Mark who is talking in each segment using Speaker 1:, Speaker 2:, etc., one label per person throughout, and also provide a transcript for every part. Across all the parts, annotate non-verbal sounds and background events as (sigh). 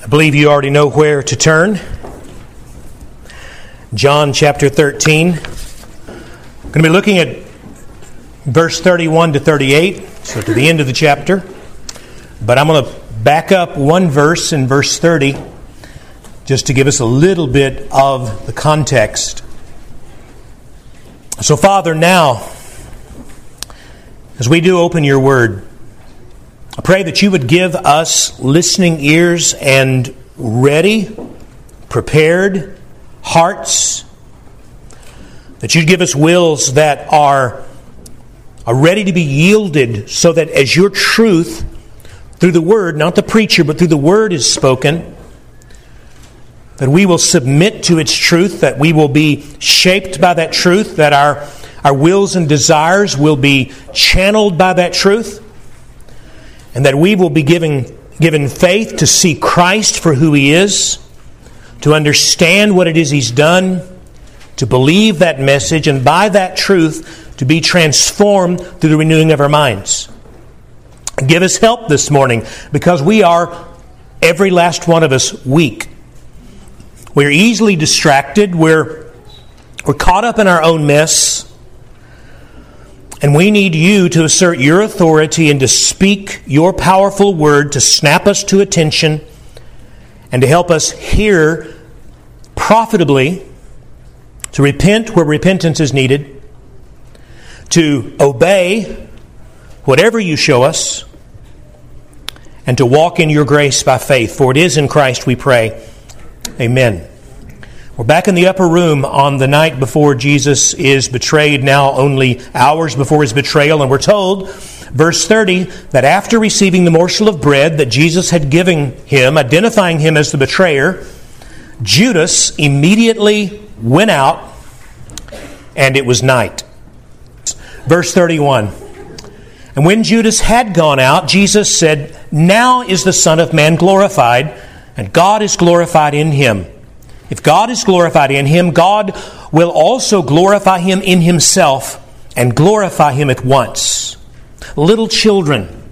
Speaker 1: I believe you already know where to turn. John chapter 13. I'm going to be looking at verse 31 to 38, so to the end of the chapter. But I'm going to back up one verse in verse 30 just to give us a little bit of the context. So, Father, now, as we do open your word, I pray that you would give us listening ears and ready, prepared hearts, that you'd give us wills that are, are ready to be yielded so that as your truth through the word, not the preacher, but through the word is spoken, that we will submit to its truth, that we will be shaped by that truth, that our, our wills and desires will be channeled by that truth and that we will be given, given faith to see Christ for who He is, to understand what it is He's done, to believe that message, and by that truth to be transformed through the renewing of our minds. Give us help this morning because we are, every last one of us, weak. We're easily distracted. We're, we're caught up in our own mess. And we need you to assert your authority and to speak your powerful word to snap us to attention and to help us hear profitably, to repent where repentance is needed, to obey whatever you show us, and to walk in your grace by faith. For it is in Christ we pray. Amen. We're back in the upper room on the night before Jesus is betrayed, now only hours before his betrayal, and we're told, verse 30, that after receiving the morsel of bread that Jesus had given him, identifying him as the betrayer, Judas immediately went out, and it was night. Verse 31. And when Judas had gone out, Jesus said, Now is the Son of Man glorified, and God is glorified in him. If God is glorified in him, God will also glorify him in himself and glorify him at once. Little children,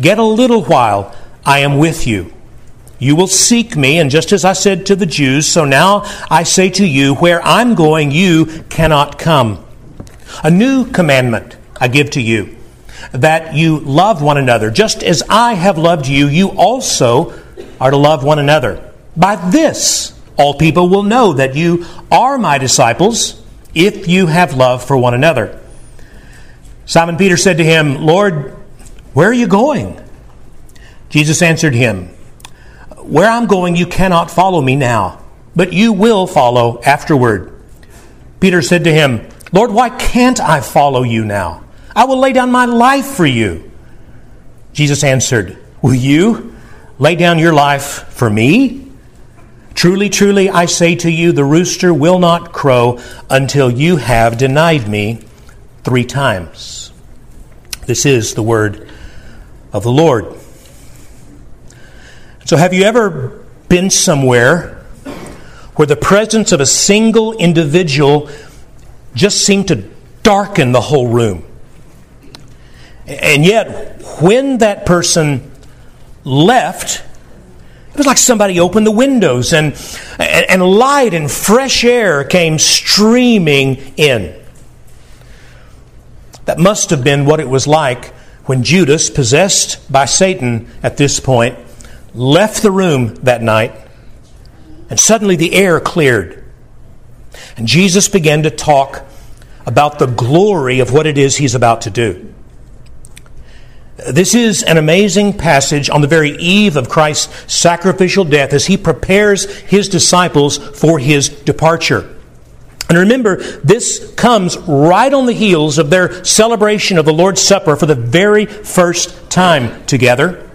Speaker 1: get a little while, I am with you. You will seek me, and just as I said to the Jews, so now I say to you, where I'm going, you cannot come. A new commandment I give to you, that you love one another. Just as I have loved you, you also are to love one another. By this, all people will know that you are my disciples if you have love for one another. Simon Peter said to him, Lord, where are you going? Jesus answered him, Where I'm going, you cannot follow me now, but you will follow afterward. Peter said to him, Lord, why can't I follow you now? I will lay down my life for you. Jesus answered, Will you lay down your life for me? Truly, truly, I say to you, the rooster will not crow until you have denied me three times. This is the word of the Lord. So, have you ever been somewhere where the presence of a single individual just seemed to darken the whole room? And yet, when that person left, it was like somebody opened the windows and, and, and light and fresh air came streaming in. That must have been what it was like when Judas, possessed by Satan at this point, left the room that night, and suddenly the air cleared. And Jesus began to talk about the glory of what it is he's about to do. This is an amazing passage on the very eve of Christ's sacrificial death as he prepares his disciples for his departure. And remember, this comes right on the heels of their celebration of the Lord's Supper for the very first time together.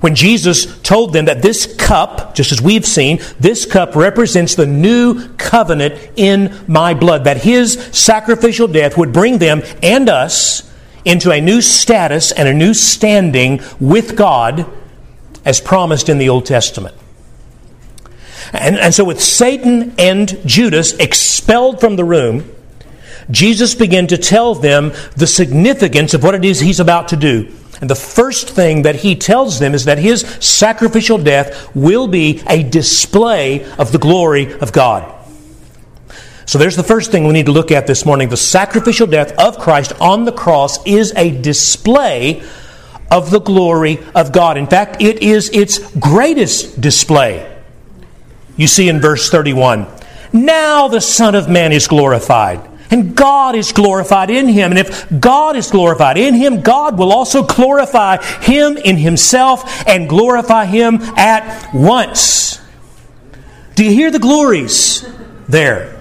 Speaker 1: When Jesus told them that this cup, just as we've seen, this cup represents the new covenant in my blood, that his sacrificial death would bring them and us into a new status and a new standing with God as promised in the Old Testament. And, and so, with Satan and Judas expelled from the room, Jesus began to tell them the significance of what it is he's about to do. And the first thing that he tells them is that his sacrificial death will be a display of the glory of God. So there's the first thing we need to look at this morning. The sacrificial death of Christ on the cross is a display of the glory of God. In fact, it is its greatest display. You see in verse 31 Now the Son of Man is glorified and God is glorified in him. And if God is glorified in him, God will also glorify him in himself and glorify him at once. Do you hear the glories there?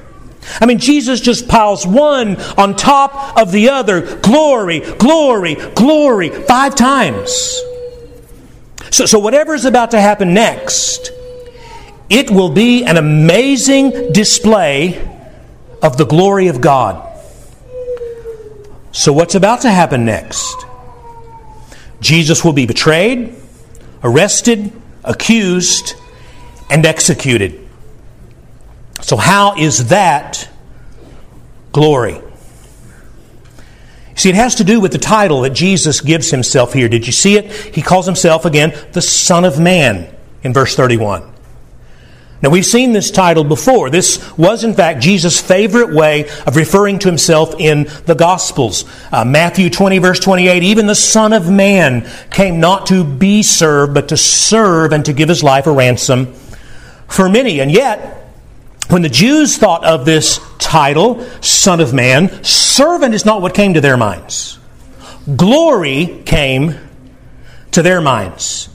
Speaker 1: I mean, Jesus just piles one on top of the other. Glory, glory, glory, five times. So, so whatever is about to happen next, it will be an amazing display of the glory of God. So, what's about to happen next? Jesus will be betrayed, arrested, accused, and executed. So, how is that glory? See, it has to do with the title that Jesus gives himself here. Did you see it? He calls himself again the Son of Man in verse 31. Now, we've seen this title before. This was, in fact, Jesus' favorite way of referring to himself in the Gospels. Uh, Matthew 20, verse 28 Even the Son of Man came not to be served, but to serve and to give his life a ransom for many. And yet, when the Jews thought of this title, Son of Man, servant is not what came to their minds. Glory came to their minds.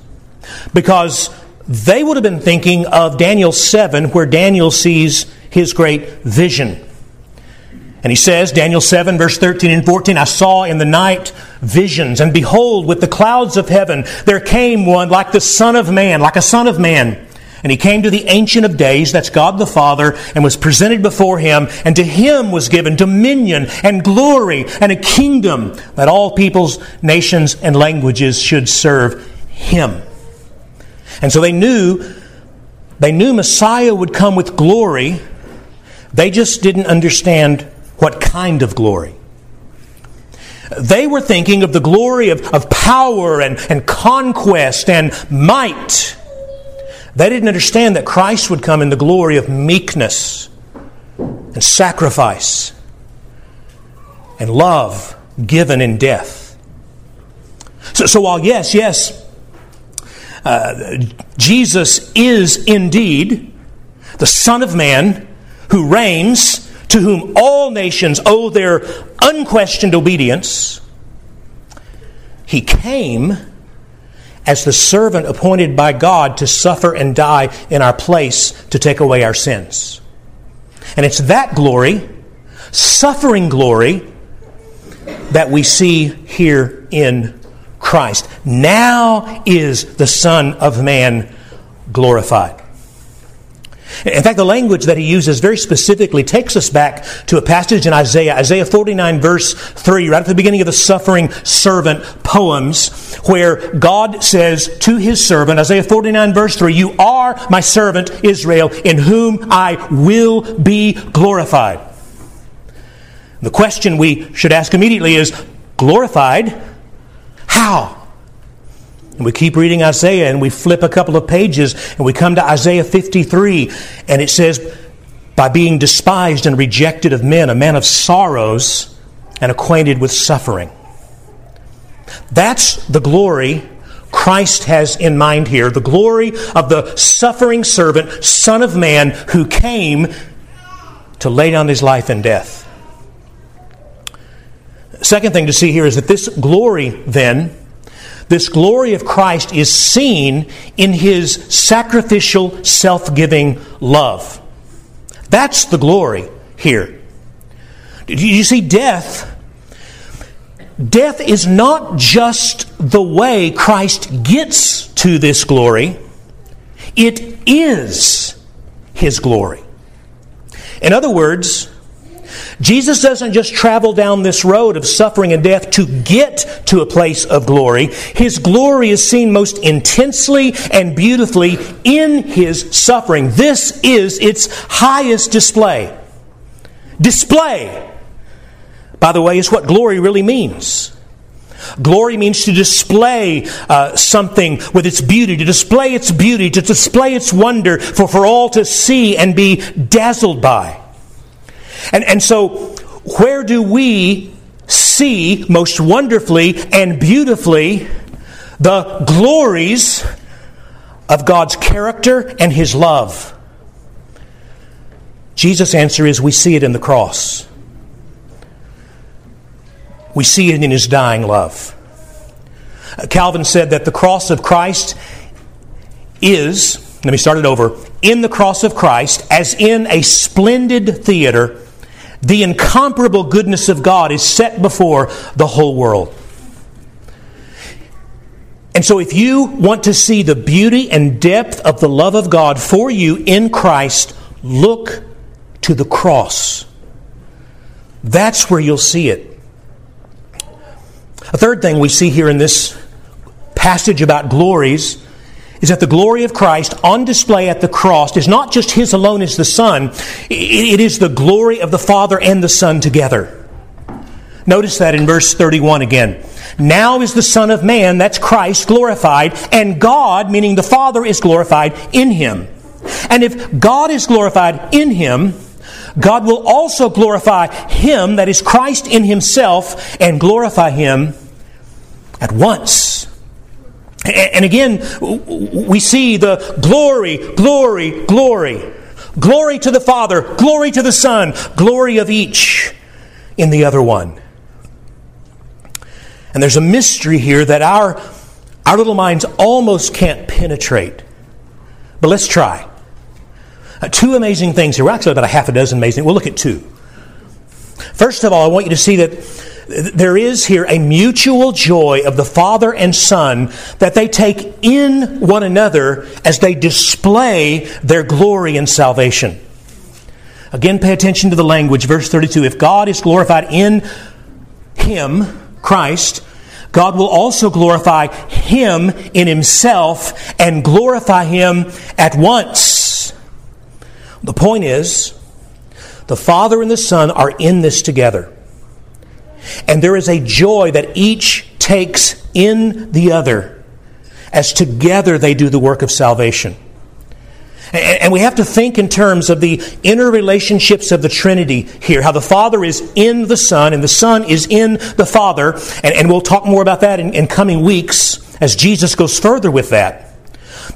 Speaker 1: Because they would have been thinking of Daniel 7, where Daniel sees his great vision. And he says, Daniel 7, verse 13 and 14, I saw in the night visions, and behold, with the clouds of heaven, there came one like the Son of Man, like a Son of Man. And he came to the Ancient of Days, that's God the Father, and was presented before him, and to him was given dominion and glory and a kingdom that all peoples, nations, and languages should serve him. And so they knew they knew Messiah would come with glory. They just didn't understand what kind of glory. They were thinking of the glory of, of power and, and conquest and might. They didn't understand that Christ would come in the glory of meekness and sacrifice and love given in death. So, so while, yes, yes, uh, Jesus is indeed the Son of Man who reigns, to whom all nations owe their unquestioned obedience. He came as the servant appointed by God to suffer and die in our place to take away our sins. And it's that glory, suffering glory, that we see here in Christ. Now is the Son of Man glorified. In fact, the language that he uses very specifically takes us back to a passage in Isaiah, Isaiah 49, verse 3, right at the beginning of the suffering servant poems, where God says to his servant, Isaiah 49, verse 3, You are my servant Israel, in whom I will be glorified. The question we should ask immediately is glorified how? And we keep reading Isaiah and we flip a couple of pages and we come to Isaiah 53 and it says, By being despised and rejected of men, a man of sorrows and acquainted with suffering. That's the glory Christ has in mind here the glory of the suffering servant, Son of Man, who came to lay down his life in death. Second thing to see here is that this glory, then, this glory of Christ is seen in his sacrificial, self giving love. That's the glory here. You see, death. Death is not just the way Christ gets to this glory, it is his glory. In other words, Jesus doesn't just travel down this road of suffering and death to get to a place of glory. His glory is seen most intensely and beautifully in his suffering. This is its highest display. Display, by the way, is what glory really means. Glory means to display uh, something with its beauty, to display its beauty, to display its wonder for, for all to see and be dazzled by. And, and so, where do we see most wonderfully and beautifully the glories of God's character and His love? Jesus' answer is we see it in the cross. We see it in his dying love. Uh, Calvin said that the cross of Christ is, let me start it over, in the cross of Christ, as in a splendid theater, the incomparable goodness of God is set before the whole world. And so, if you want to see the beauty and depth of the love of God for you in Christ, look to the cross. That's where you'll see it. A third thing we see here in this passage about glories is that the glory of Christ on display at the cross is not just His alone as the Son, it is the glory of the Father and the Son together. Notice that in verse 31 again. Now is the Son of Man, that's Christ, glorified, and God, meaning the Father, is glorified in Him. And if God is glorified in Him, God will also glorify Him, that is Christ in Himself, and glorify Him at once. And again, we see the glory, glory, glory. Glory to the Father, glory to the Son, glory of each in the other one. And there's a mystery here that our, our little minds almost can't penetrate. But let's try. Uh, two amazing things here. We're actually about a half a dozen amazing. We'll look at two. First of all, I want you to see that there is here a mutual joy of the Father and Son that they take in one another as they display their glory and salvation. Again, pay attention to the language. Verse 32 If God is glorified in Him, Christ, God will also glorify Him in Himself and glorify Him at once. The point is, the Father and the Son are in this together. And there is a joy that each takes in the other as together they do the work of salvation. And we have to think in terms of the inner relationships of the Trinity here, how the Father is in the Son and the Son is in the Father. And, we'll talk more about that in, in coming weeks as Jesus goes further with that.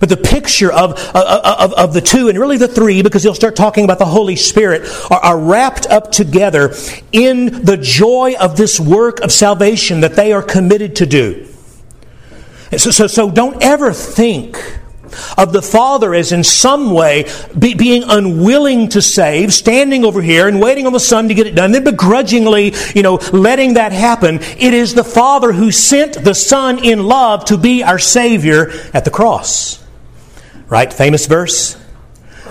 Speaker 1: But the picture of, of, of, the two, and really the three, because he'll start talking about the Holy Spirit, are, are wrapped up together in the joy of this work of salvation that they are committed to do. So, so, so don't ever think of the Father as in some way be, being unwilling to save, standing over here and waiting on the Son to get it done, then begrudgingly, you know, letting that happen. It is the Father who sent the Son in love to be our Savior at the cross. Right? Famous verse.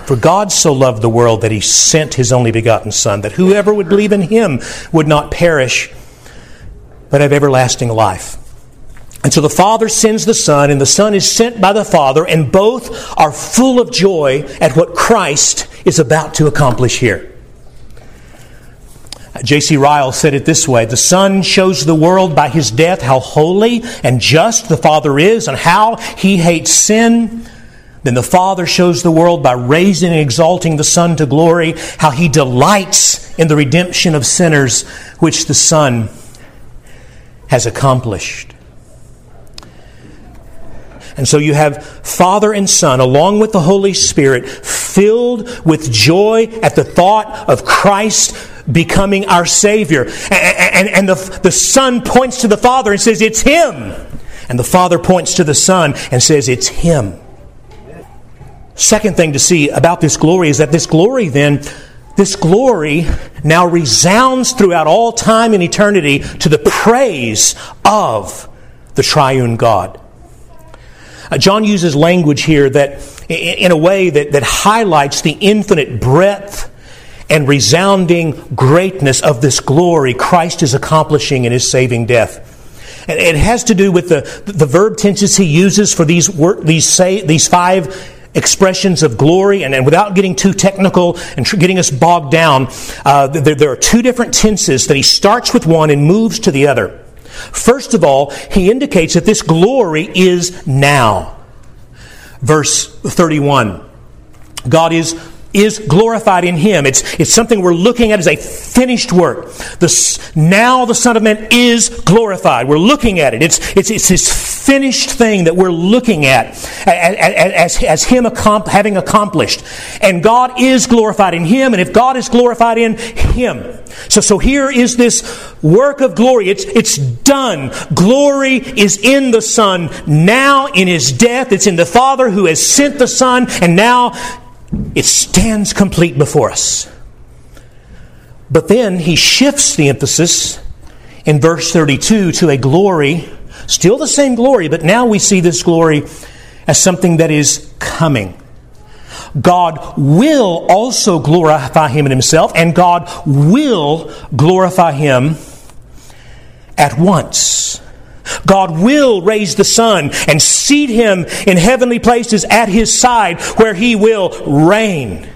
Speaker 1: For God so loved the world that he sent his only begotten Son, that whoever would believe in him would not perish, but have everlasting life. And so the Father sends the Son, and the Son is sent by the Father, and both are full of joy at what Christ is about to accomplish here. J.C. Ryle said it this way The Son shows the world by his death how holy and just the Father is, and how he hates sin. Then the Father shows the world by raising and exalting the Son to glory, how he delights in the redemption of sinners, which the Son has accomplished. And so you have Father and Son, along with the Holy Spirit, filled with joy at the thought of Christ becoming our Savior. And, and, and, the, the Son points to the Father and says, It's Him. And the Father points to the Son and says, It's Him. Second thing to see about this glory is that this glory then, this glory now resounds throughout all time and eternity to the praise of the triune God. Uh, John uses language here that, in a way that, that highlights the infinite breadth and resounding greatness of this glory Christ is accomplishing in his saving death. And it has to do with the, the verb tenses he uses for these, these, say, these five expressions of glory, and, and without getting too technical and tr- getting us bogged down, uh, there, there are two different tenses that he starts with one and moves to the other. First of all, he indicates that this glory is now. Verse 31 God is is glorified in him. It's, it's something we're looking at as a finished work. The, now the Son of Man is glorified. We're looking at it. It's, it's, it's this finished thing that we're looking at as, as, as him having accomplished. And God is glorified in him, and if God is glorified in him. So, so here is this work of glory. It's, it's done. Glory is in the Son now in his death. It's in the Father who has sent the Son, and now it stands complete before us. But then he shifts the emphasis in verse 32 to a glory, still the same glory, but now we see this glory as something that is coming. God will also glorify him in himself, and God will glorify him at once. God will raise the Son and seat him in heavenly places at his side where he will reign.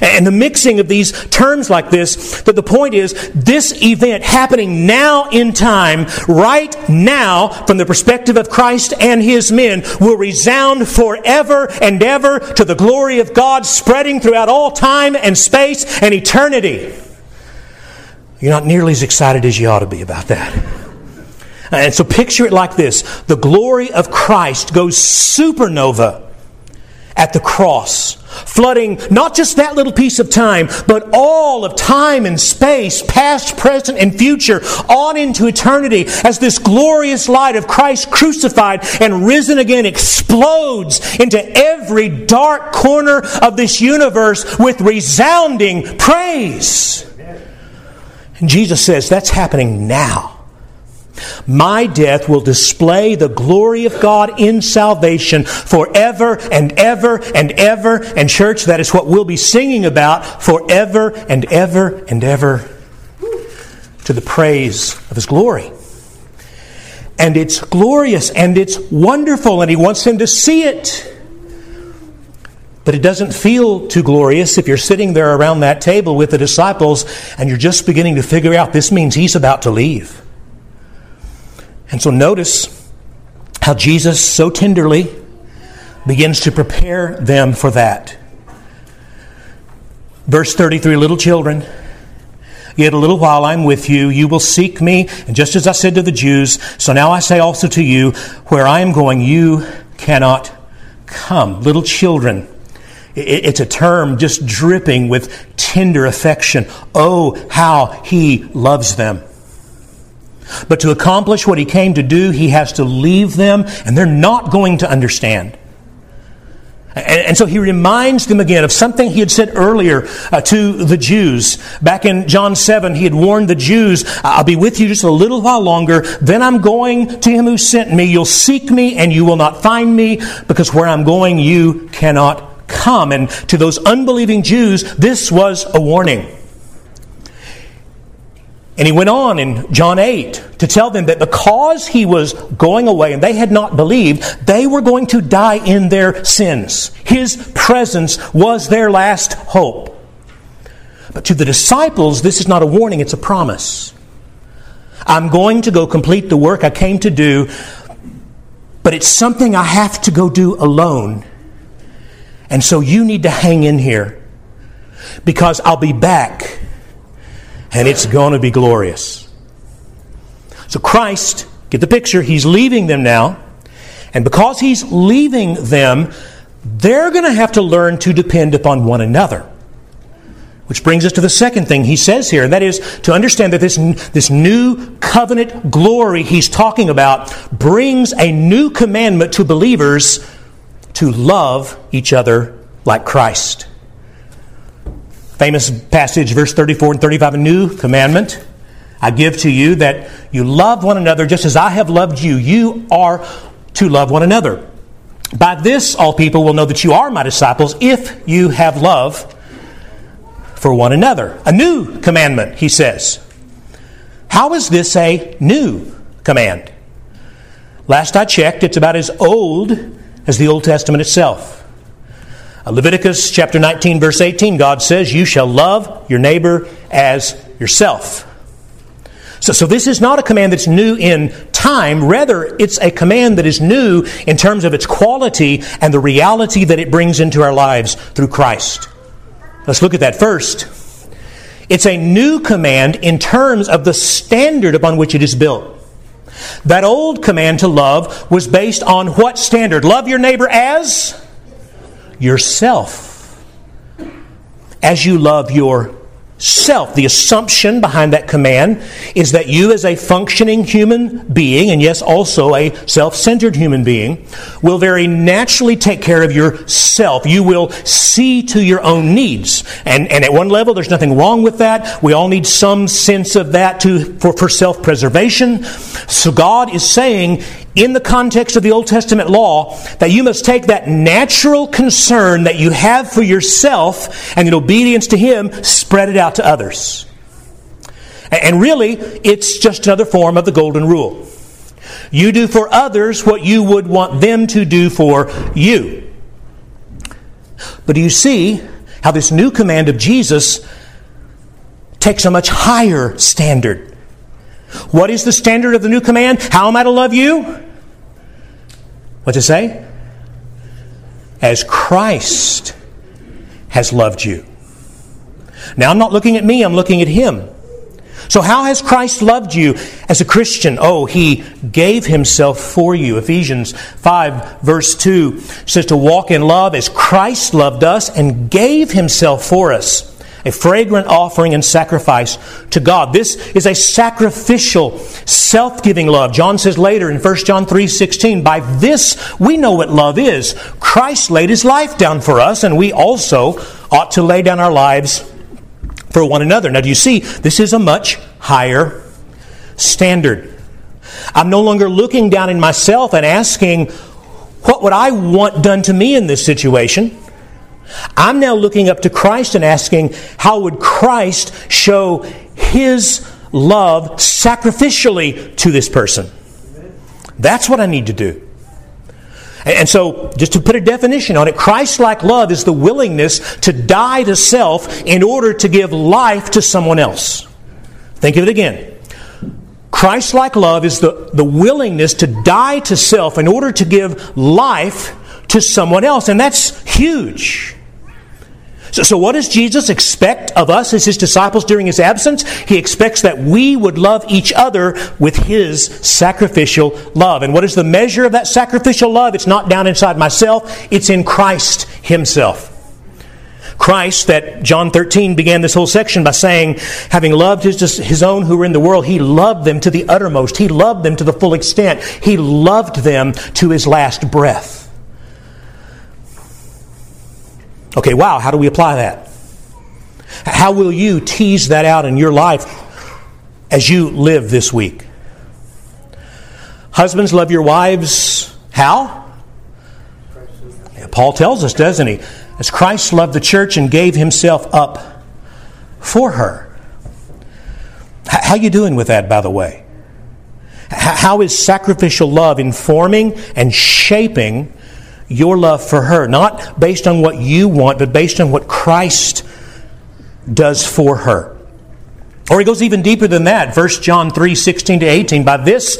Speaker 1: And the mixing of these terms like this, that the point is this event happening now in time, right now, from the perspective of Christ and his men, will resound forever and ever to the glory of God, spreading throughout all time and space and eternity. You're not nearly as excited as you ought to be about that. And so picture it like this the glory of Christ goes supernova at the cross, flooding not just that little piece of time, but all of time and space, past, present, and future, on into eternity, as this glorious light of Christ crucified and risen again explodes into every dark corner of this universe with resounding praise. And Jesus says that's happening now. My death will display the glory of God in salvation forever and ever and ever. And, church, that is what we'll be singing about forever and ever and ever to the praise of His glory. And it's glorious and it's wonderful, and He wants them to see it. But it doesn't feel too glorious if you're sitting there around that table with the disciples and you're just beginning to figure out this means He's about to leave. And so notice how Jesus so tenderly begins to prepare them for that. Verse 33 Little children, Yet a little while I'm with you. You will seek me. And just as I said to the Jews, so now I say also to you, where I am going, you cannot come. Little children. It's a term just dripping with tender affection. Oh, how he loves them. But to accomplish what he came to do, he has to leave them, and they're not going to understand. And, so he reminds them again of something he had said earlier uh, to the Jews. Back in John 7, he had warned the Jews, I'll be with you just a little while longer, then I'm going to him who sent me. You'll seek me, and you will not find me, because where I'm going, you cannot come. And to those unbelieving Jews, this was a warning. And he went on in John 8 to tell them that because he was going away and they had not believed, they were going to die in their sins. His presence was their last hope. But to the disciples, this is not a warning, it's a promise. I'm going to go complete the work I came to do, but it's something I have to go do alone. And so you need to hang in here because I'll be back and it's going to be glorious. So, Christ, get the picture, he's leaving them now. And because he's leaving them, they're going to have to learn to depend upon one another. Which brings us to the second thing he says here, and that is to understand that this, this new covenant glory he's talking about brings a new commandment to believers to love each other like Christ. Famous passage, verse 34 and 35, a new commandment I give to you that you love one another just as I have loved you. You are to love one another. By this, all people will know that you are my disciples if you have love for one another. A new commandment, he says. How is this a new command? Last I checked, it's about as old as the Old Testament itself. Uh, Leviticus chapter 19, verse 18, God says, You shall love your neighbor as yourself. So, so this is not a command that's new in time. Rather, it's a command that is new in terms of its quality and the reality that it brings into our lives through Christ. Let's look at that first. It's a new command in terms of the standard upon which it is built. That old command to love was based on what standard? Love your neighbor as yourself. As you love your self. The assumption behind that command is that you, as a functioning human being, and yes, also a self centered human being, will very naturally take care of yourself. You will see to your own needs. And, and at one level, there's nothing wrong with that. We all need some sense of that to, for, for self preservation. So God is saying, in the context of the Old Testament law that you must take that natural concern that you have for yourself and in obedience to Him, spread it out to others. And really, it's just another form of the Golden Rule. You do for others what you would want them to do for you. But do you see how this new command of Jesus takes a much higher standard? What is the standard of the new command? How am I to love you? What's it say? As Christ has loved you. Now, I'm not looking at me, I'm looking at Him. So, how has Christ loved you as a Christian? Oh, He gave Himself for you. Ephesians 5, verse 2 says to walk in love as Christ loved us and gave Himself for us a fragrant offering and sacrifice to God. This is a sacrificial, self-giving love. John says later in 1 John 3:16, "By this we know what love is. Christ laid his life down for us, and we also ought to lay down our lives for one another." Now do you see, this is a much higher standard. I'm no longer looking down in myself and asking, what would I want done to me in this situation? I'm now looking up to Christ and asking, how would Christ show his love sacrificially to this person? That's what I need to do. And so, just to put a definition on it, Christ like love is the willingness to die to self in order to give life to someone else. Think of it again. Christ like love is the, the willingness to die to self in order to give life to someone else. And that's huge. So, so, what does Jesus expect of us as his disciples during his absence? He expects that we would love each other with his sacrificial love. And what is the measure of that sacrificial love? It's not down inside myself, it's in Christ himself. Christ, that John 13 began this whole section by saying, having loved his, his own who were in the world, he loved them to the uttermost. He loved them to the full extent. He loved them to his last breath. Okay, wow, how do we apply that? How will you tease that out in your life as you live this week? Husbands, love your wives. How? Paul tells us, doesn't he? As Christ loved the church and gave himself up for her. How you doing with that, by the way? How is sacrificial love informing and shaping your love for her, not based on what you want, but based on what Christ does for her. Or he goes even deeper than that. 1 John 3 16 to 18. By this,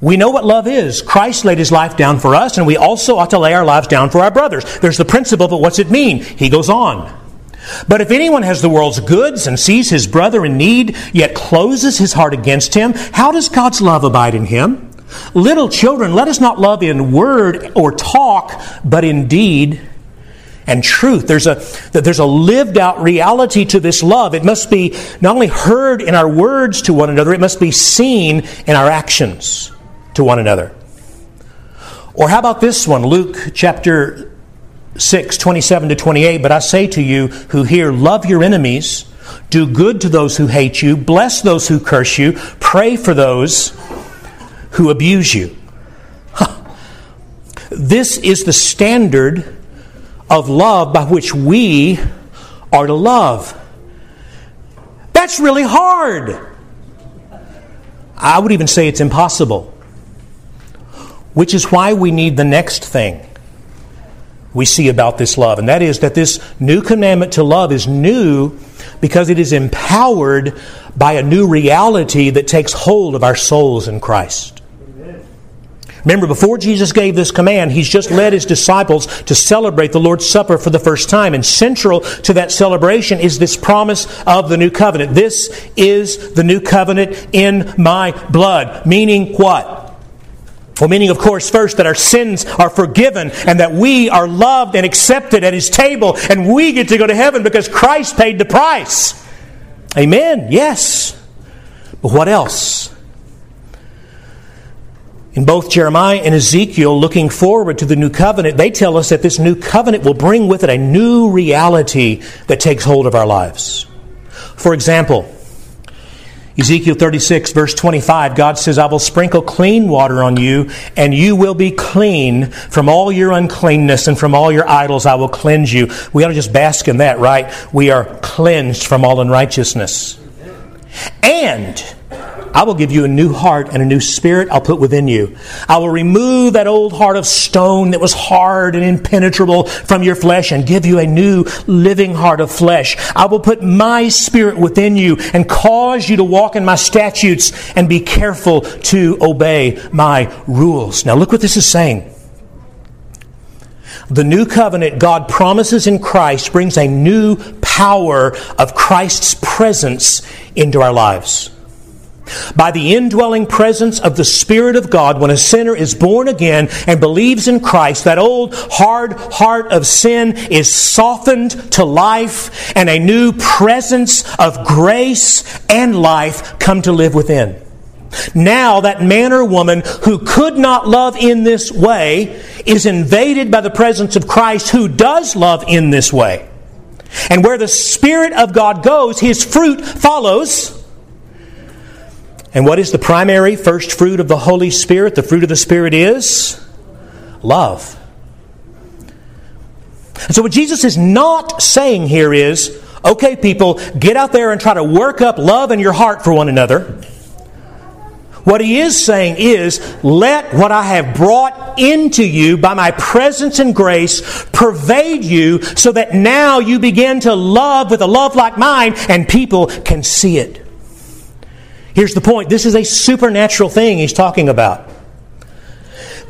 Speaker 1: we know what love is. Christ laid his life down for us, and we also ought to lay our lives down for our brothers. There's the principle, but what's it mean? He goes on. But if anyone has the world's goods and sees his brother in need, yet closes his heart against him, how does God's love abide in him? Little children, let us not love in word or talk, but in deed and truth. There's a, there's a lived out reality to this love. It must be not only heard in our words to one another, it must be seen in our actions to one another. Or how about this one, Luke chapter 6, 27 to 28? But I say to you who hear, love your enemies, do good to those who hate you, bless those who curse you, pray for those who abuse you. Huh. This is the standard of love by which we are to love. That's really hard. I would even say it's impossible. Which is why we need the next thing we see about this love, and that is that this new commandment to love is new Because it is empowered by a new reality that takes hold of our souls in Christ. Remember, before Jesus gave this command, he's just led his disciples to celebrate the Lord's Supper for the first time. And central to that celebration is this promise of the new covenant. This is the new covenant in my blood. Meaning what? Well, meaning, of course, first that our sins are forgiven and that we are loved and accepted at his table and we get to go to heaven because Christ paid the price. Amen. Yes. But what else? In both Jeremiah and Ezekiel, looking forward to the new covenant, they tell us that this new covenant will bring with it a new reality that takes hold of our lives. For example, Ezekiel 36, verse 25, God says, I will sprinkle clean water on you, and you will be clean from all your uncleanness and from all your idols. I will cleanse you. We ought to just bask in that, right? We are cleansed from all unrighteousness. And I will give you a new heart and a new spirit I'll put within you. I will remove that old heart of stone that was hard and impenetrable from your flesh and give you a new living heart of flesh. I will put my spirit within you and cause you to walk in my statutes and be careful to obey my rules. Now look what this is saying. The new covenant God promises in Christ brings a new power of Christ's presence into our lives. By the indwelling presence of the Spirit of God, when a sinner is born again and believes in Christ, that old hard heart of sin is softened to life, and a new presence of grace and life come to live within. Now, that man or woman who could not love in this way is invaded by the presence of Christ who does love in this way. And where the Spirit of God goes, his fruit follows. And what is the primary first fruit of the Holy Spirit? The fruit of the Spirit is love. And so, what Jesus is not saying here is, okay, people, get out there and try to work up love in your heart for one another. What he is saying is, let what I have brought into you by my presence and grace pervade you so that now you begin to love with a love like mine and people can see it. Here's the point this is a supernatural thing he's talking about.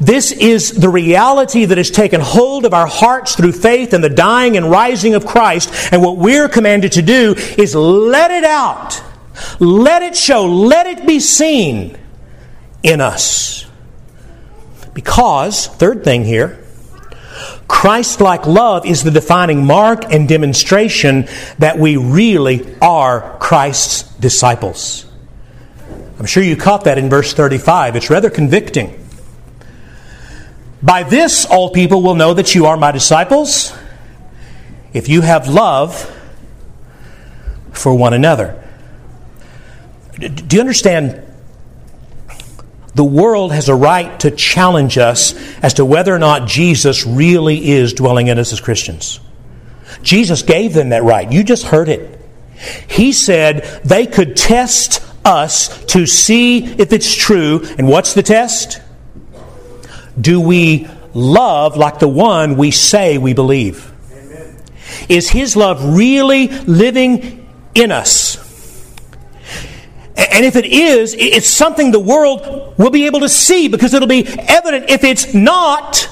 Speaker 1: This is the reality that has taken hold of our hearts through faith and the dying and rising of Christ. And what we're commanded to do is let it out. Let it show. Let it be seen in us. Because, third thing here, Christ like love is the defining mark and demonstration that we really are Christ's disciples. I'm sure you caught that in verse 35. It's rather convicting. By this, all people will know that you are my disciples if you have love for one another. Do you understand? The world has a right to challenge us as to whether or not Jesus really is dwelling in us as Christians. Jesus gave them that right. You just heard it. He said they could test us to see if it's true. And what's the test? Do we love like the one we say we believe? Amen. Is His love really living in us? And if it is, it's something the world will be able to see because it'll be evident. If it's not,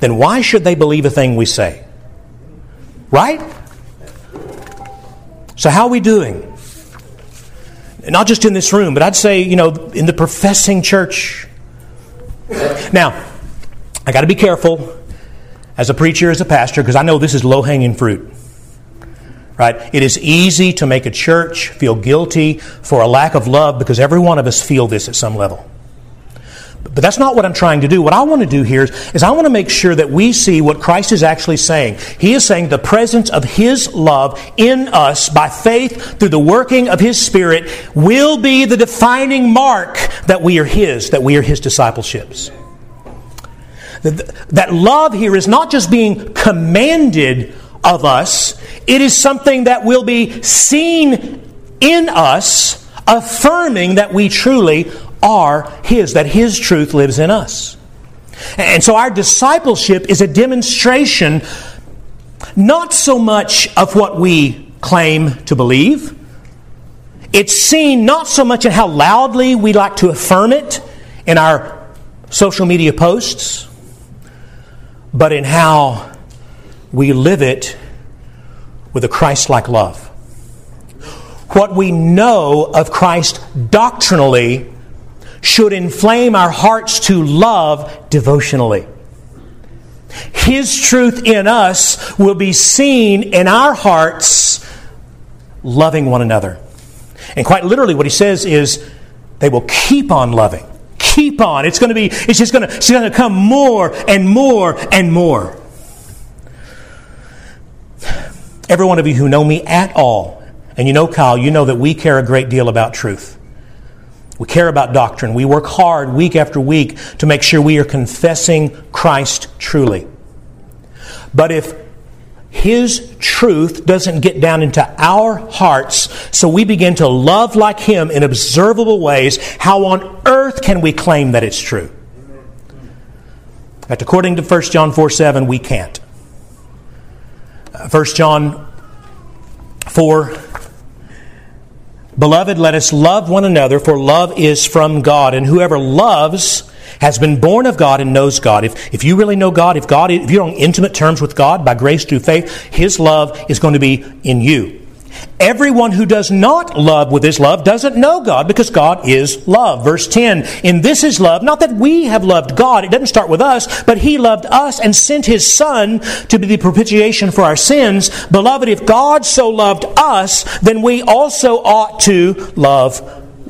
Speaker 1: then why should they believe a thing we say? Right? So, how are we doing? Not just in this room, but I'd say, you know, in the professing church. Now, I got to be careful as a preacher, as a pastor, because I know this is low hanging fruit. Right? It is easy to make a church feel guilty for a lack of love because every one of us feel this at some level. But that's not what I'm trying to do. What I want to do here is, is, I want to make sure that we see what Christ is actually saying. He is saying the presence of His love in us by faith through the working of His Spirit will be the defining mark that we are His, that we are His discipleships. That love here is not just being commanded of us, it is something that will be seen in us, affirming that we truly are His, that His truth lives in us. And so our discipleship is a demonstration not so much of what we claim to believe. It's seen not so much in how loudly we like to affirm it in our social media posts, but in how we live it with a Christ like love. What we know of Christ doctrinally should inflame our hearts to love devotionally. His truth in us will be seen in our hearts loving one another. And quite literally, what he says is they will keep on loving. Keep on. It's going to be, it's just going to, it's going to come more and more and more. Every one of you who know me at all, and you know Kyle, you know that we care a great deal about truth. We care about doctrine. We work hard week after week to make sure we are confessing Christ truly. But if his truth doesn't get down into our hearts, so we begin to love like Him in observable ways, how on earth can we claim that it's true? But according to 1 John 4 7, we can't. 1 uh, John 4 Beloved, let us love one another, for love is from God, and whoever loves has been born of God and knows God. If, if you really know God, if God, if you're on intimate terms with God by grace through faith, His love is going to be in you. Everyone who does not love with his love doesn't know God because God is love. Verse 10 In this is love, not that we have loved God, it doesn't start with us, but He loved us and sent His Son to be the propitiation for our sins. Beloved, if God so loved us, then we also ought to love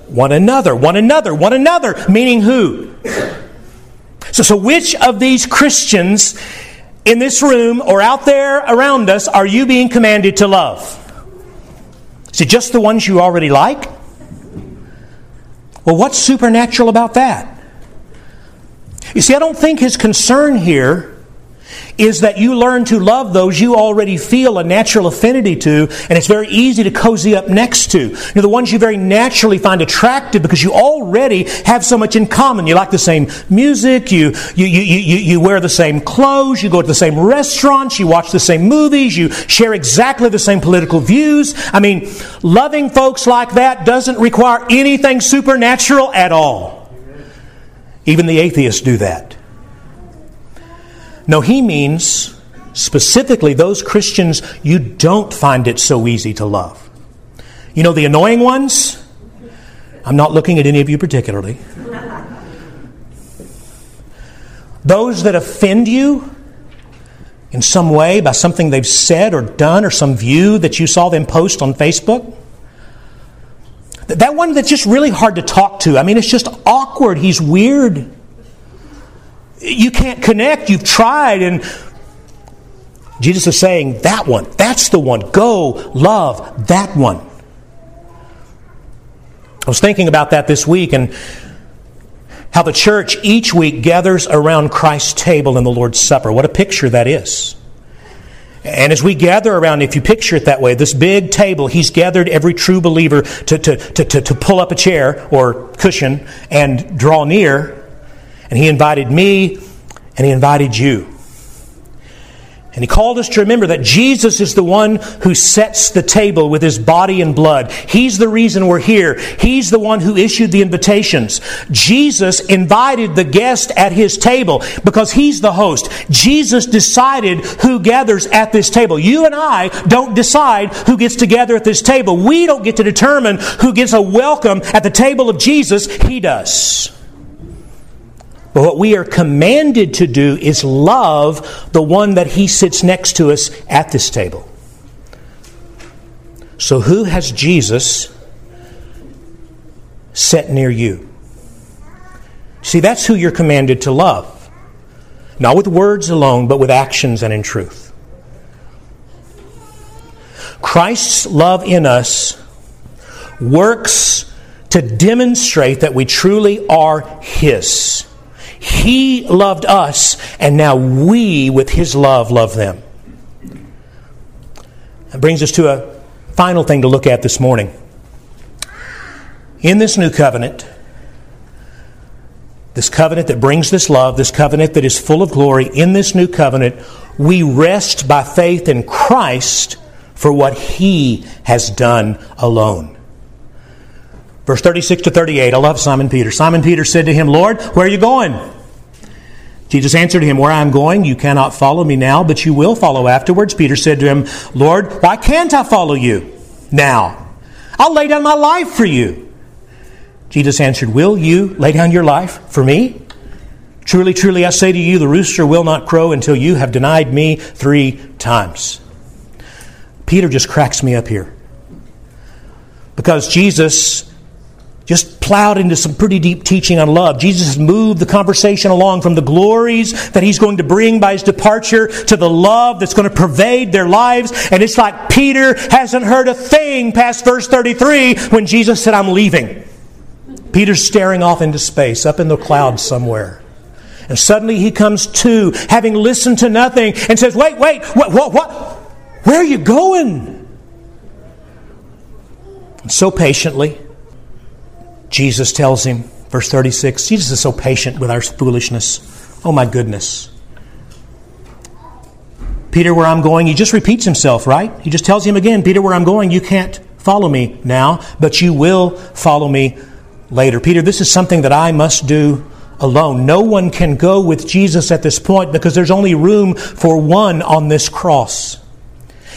Speaker 1: one another. One another. One another. Meaning who? So, so which of these Christians in this room or out there around us are you being commanded to love? Is it just the ones you already like? Well, what's supernatural about that? You see, I don't think his concern here is that you learn to love those you already feel a natural affinity to, and it's very easy to cozy up next to. You know, the ones you very naturally find attractive because you already have so much in common. You like the same music, you, you, you, you, you wear the same clothes, you go to the same restaurants, you watch the same movies, you share exactly the same political views. I mean, loving folks like that doesn't require anything supernatural at all. Even the atheists do that. No, he means specifically those Christians you don't find it so easy to love. You know, the annoying ones? I'm not looking at any of you particularly. Those that offend you in some way by something they've said or done or some view that you saw them post on Facebook. That one that's just really hard to talk to. I mean, it's just awkward. He's weird you can't connect. You've tried. And Jesus is saying, that one, that's the one. Go love that one. I was thinking about that this week and how the church each week gathers around Christ's table in the Lord's Supper. What a picture that is. And as we gather around, if you picture it that way, this big table, he's gathered every true believer to, to, to, to, to pull up a chair or cushion and draw near. And He invited me and He invited you. And he called us to remember that Jesus is the one who sets the table with his body and blood. He's the reason we're here. He's the one who issued the invitations. Jesus invited the guest at his table because he's the host. Jesus decided who gathers at this table. You and I don't decide who gets to gather at this table. We don't get to determine who gets a welcome at the table of Jesus. He does. But what we are commanded to do is love the one that he sits next to us at this table. So, who has Jesus set near you? See, that's who you're commanded to love. Not with words alone, but with actions and in truth. Christ's love in us works to demonstrate that we truly are His. He loved us, and now we, with His love, love them. That brings us to a final thing to look at this morning. In this new covenant, this covenant that brings this love, this covenant that is full of glory, in this new covenant, we rest by faith in Christ for what he has done alone. Verse 36 to 38, I love Simon Peter. Simon Peter said to him, Lord, where are you going? Jesus answered him, Where I am going, you cannot follow me now, but you will follow afterwards. Peter said to him, Lord, why can't I follow you now? I'll lay down my life for you. Jesus answered, Will you lay down your life for me? Truly, truly, I say to you, the rooster will not crow until you have denied me three times. Peter just cracks me up here. Because Jesus just plowed into some pretty deep teaching on love. Jesus has moved the conversation along from the glories that he's going to bring by his departure to the love that's going to pervade their lives. And it's like Peter hasn't heard a thing past verse 33 when Jesus said, I'm leaving. Peter's staring off into space, up in the clouds somewhere. And suddenly he comes to, having listened to nothing, and says, Wait, wait, what, what, what? Where are you going? And so patiently, Jesus tells him, verse 36, Jesus is so patient with our foolishness. Oh my goodness. Peter, where I'm going, he just repeats himself, right? He just tells him again, Peter, where I'm going, you can't follow me now, but you will follow me later. Peter, this is something that I must do alone. No one can go with Jesus at this point because there's only room for one on this cross.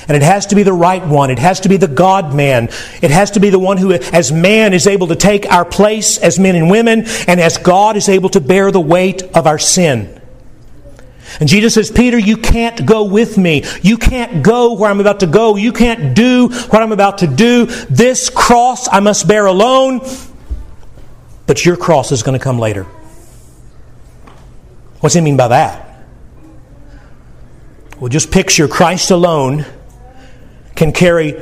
Speaker 1: And it has to be the right one. It has to be the God man. It has to be the one who, as man, is able to take our place as men and women, and as God is able to bear the weight of our sin. And Jesus says, Peter, you can't go with me. You can't go where I'm about to go. You can't do what I'm about to do. This cross I must bear alone, but your cross is going to come later. What's he mean by that? Well, just picture Christ alone can carry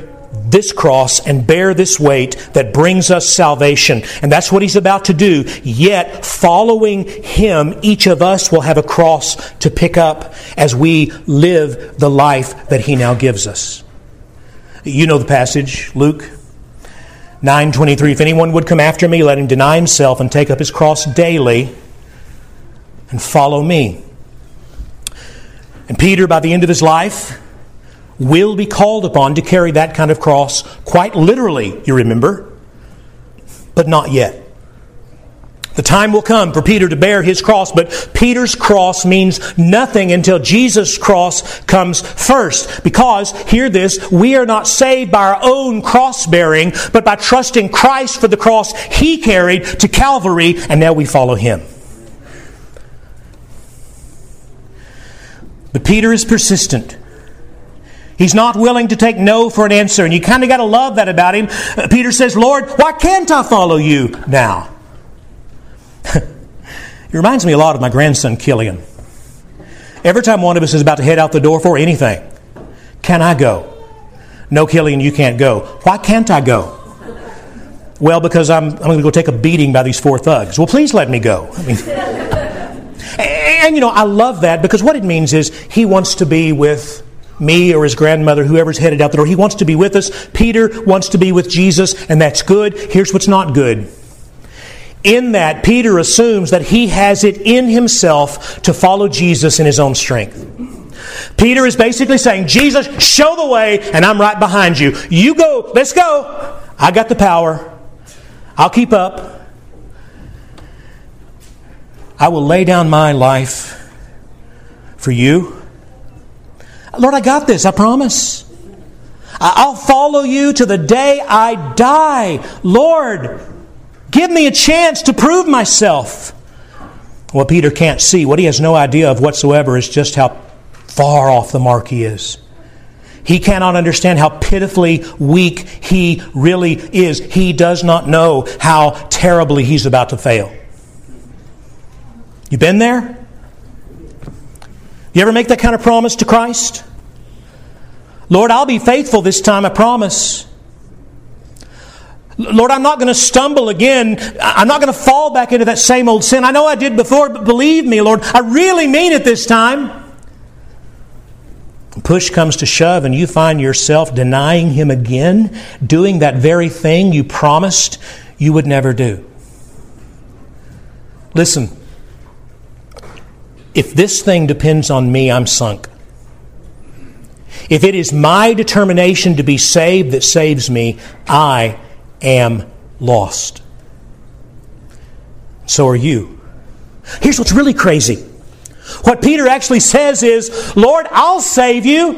Speaker 1: this cross and bear this weight that brings us salvation. And that's what he's about to do. Yet, following him, each of us will have a cross to pick up as we live the life that he now gives us. You know the passage, Luke 9:23 If anyone would come after me, let him deny himself and take up his cross daily and follow me. And Peter by the end of his life will be called upon to carry that kind of cross quite literally, you remember, but not yet. The time will come for Peter to bear his cross, but Peter's cross means nothing until Jesus' cross comes first. Because, hear this, we are not saved by our own cross bearing, but by trusting Christ for the cross he carried to Calvary, and now we follow him. But Peter is persistent. He's not willing to take no for an answer, and you kind of got to love that about him. Uh, Peter says, Lord, why can't I follow you now? (laughs) it reminds me a lot of my grandson, Killian. Every time one of us is about to head out the door for anything, can I go? No, Killian, you can't go. Why can't I go? Well, because I'm, I'm going to go take a beating by these four thugs. Well, please let me go. I mean, (laughs) and, and, you know, I love that because what it means is he wants to be with me or his grandmother, whoever's headed out the door. He wants to be with us. Peter wants to be with Jesus, and that's good. Here's what's not good. In that, Peter assumes that he has it in himself to follow Jesus in his own strength. Peter is basically saying, Jesus, show the way, and I'm right behind you. You go, let's go. I got the power. I'll keep up. I will lay down my life for you. Lord, I got this, I promise. I'll follow you to the day I die. Lord, give me a chance to prove myself. What Peter can't see, what he has no idea of whatsoever, is just how far off the mark he is. He cannot understand how pitifully weak he really is. He does not know how terribly he's about to fail. You been there? You ever make that kind of promise to Christ? Lord, I'll be faithful this time, I promise. Lord, I'm not going to stumble again. I'm not going to fall back into that same old sin. I know I did before, but believe me, Lord, I really mean it this time. Push comes to shove, and you find yourself denying Him again, doing that very thing you promised you would never do. Listen, if this thing depends on me, I'm sunk. If it is my determination to be saved that saves me, I am lost. So are you. Here's what's really crazy. What Peter actually says is, Lord, I'll save you.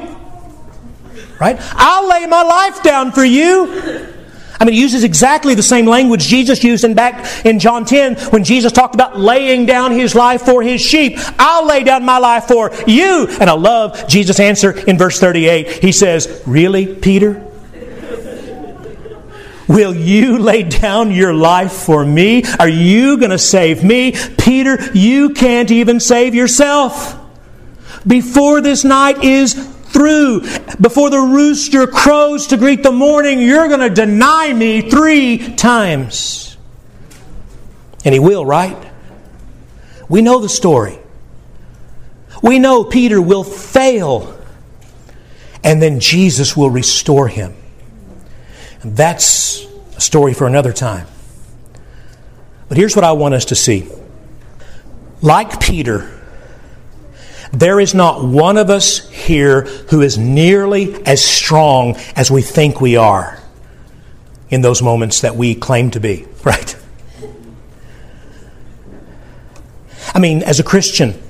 Speaker 1: Right? I'll lay my life down for you. I mean, he uses exactly the same language Jesus used in back in John 10 when Jesus talked about laying down his life for his sheep. I'll lay down my life for you. And I love Jesus' answer in verse 38. He says, Really, Peter? Will you lay down your life for me? Are you going to save me? Peter, you can't even save yourself. Before this night is through, before the rooster crows to greet the morning, you're going to deny me three times. And he will, right? We know the story. We know Peter will fail, and then Jesus will restore him. And that's a story for another time. But here's what I want us to see. Like Peter, there is not one of us here who is nearly as strong as we think we are in those moments that we claim to be, (laughs) right? I mean, as a Christian,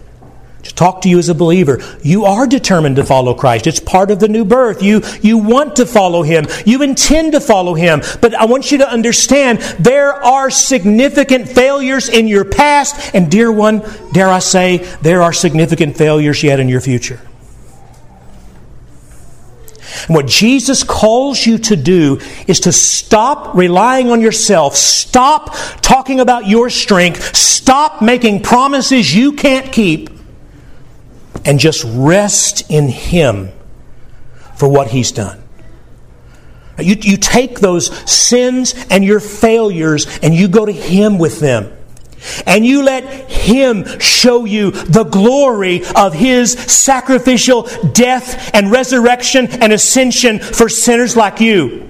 Speaker 1: talk to you as a believer. You are determined to follow Christ. It's part of the new birth. You, you want to follow Him. You intend to follow Him. But I want you to understand there are significant failures in your past, and dear one, dare I say, there are significant failures yet in your future. And what Jesus calls you to do is to stop relying on yourself. Stop talking about your strength. Stop making promises you can't keep and just rest in Him for what He's done. You, you take those sins and your failures and you go to Him with them. And you let Him show you the glory of His sacrificial death and resurrection and ascension for sinners like you.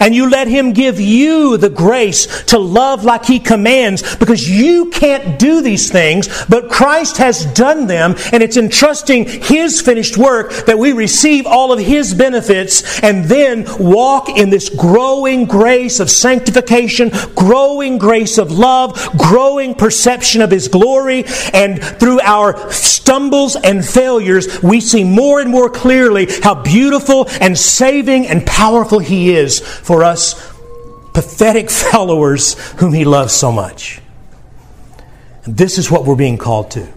Speaker 1: And you let Him give you the grace to love like He commands because you can't do these things, but Christ has done them, and it's entrusting His finished work that we receive all of His benefits and then walk in this growing grace of sanctification, growing grace of love, growing perception of His glory, and through our stumbles and failures, we see more and more clearly how beautiful and saving and powerful He is for us pathetic (laughs) followers whom He loves so much. And this is what we're being called to.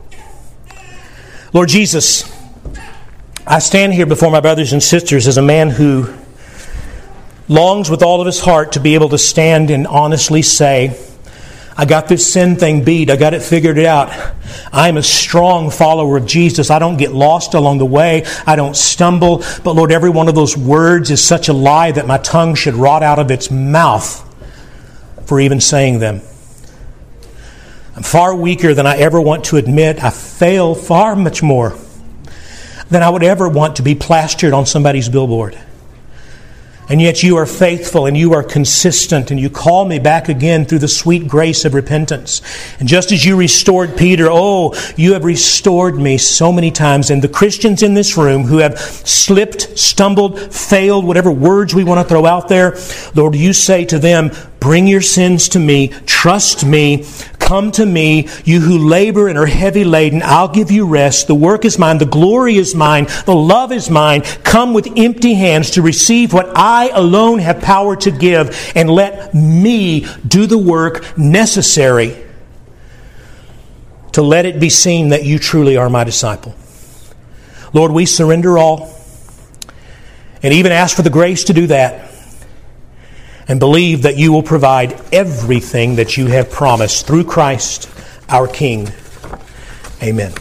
Speaker 1: Lord Jesus, I stand here before my brothers and sisters as a man who longs with all of his heart to be able to stand and honestly say, I got this sin thing beat. I got it figured out. I'm a strong follower of Jesus. I don't get lost along the way. I don't stumble. But Lord, every one of those words is such a lie that my tongue should rot out of its mouth for even saying them. I'm far weaker than I ever want to admit. I fail far much more than I would ever want to be plastered on somebody's billboard. And yet you are faithful and you are consistent and you call me back again through the sweet grace of repentance. And just as you restored Peter, oh, you have restored me so many times. And the Christians in this room who have slipped, stumbled, failed, whatever words we want to throw out there, Lord, you say to them, Bring your sins to me. Trust me. Come to me, you who labor and are heavy laden. I'll give you rest. The work is mine. The glory is mine. The love is mine. Come with empty hands to receive what I alone have power to give, and let me do the work necessary to let it be seen that you truly are my disciple. Lord, we surrender all and even ask for the grace to do that and believe that you will provide everything that you have promised through Christ our King. Amen.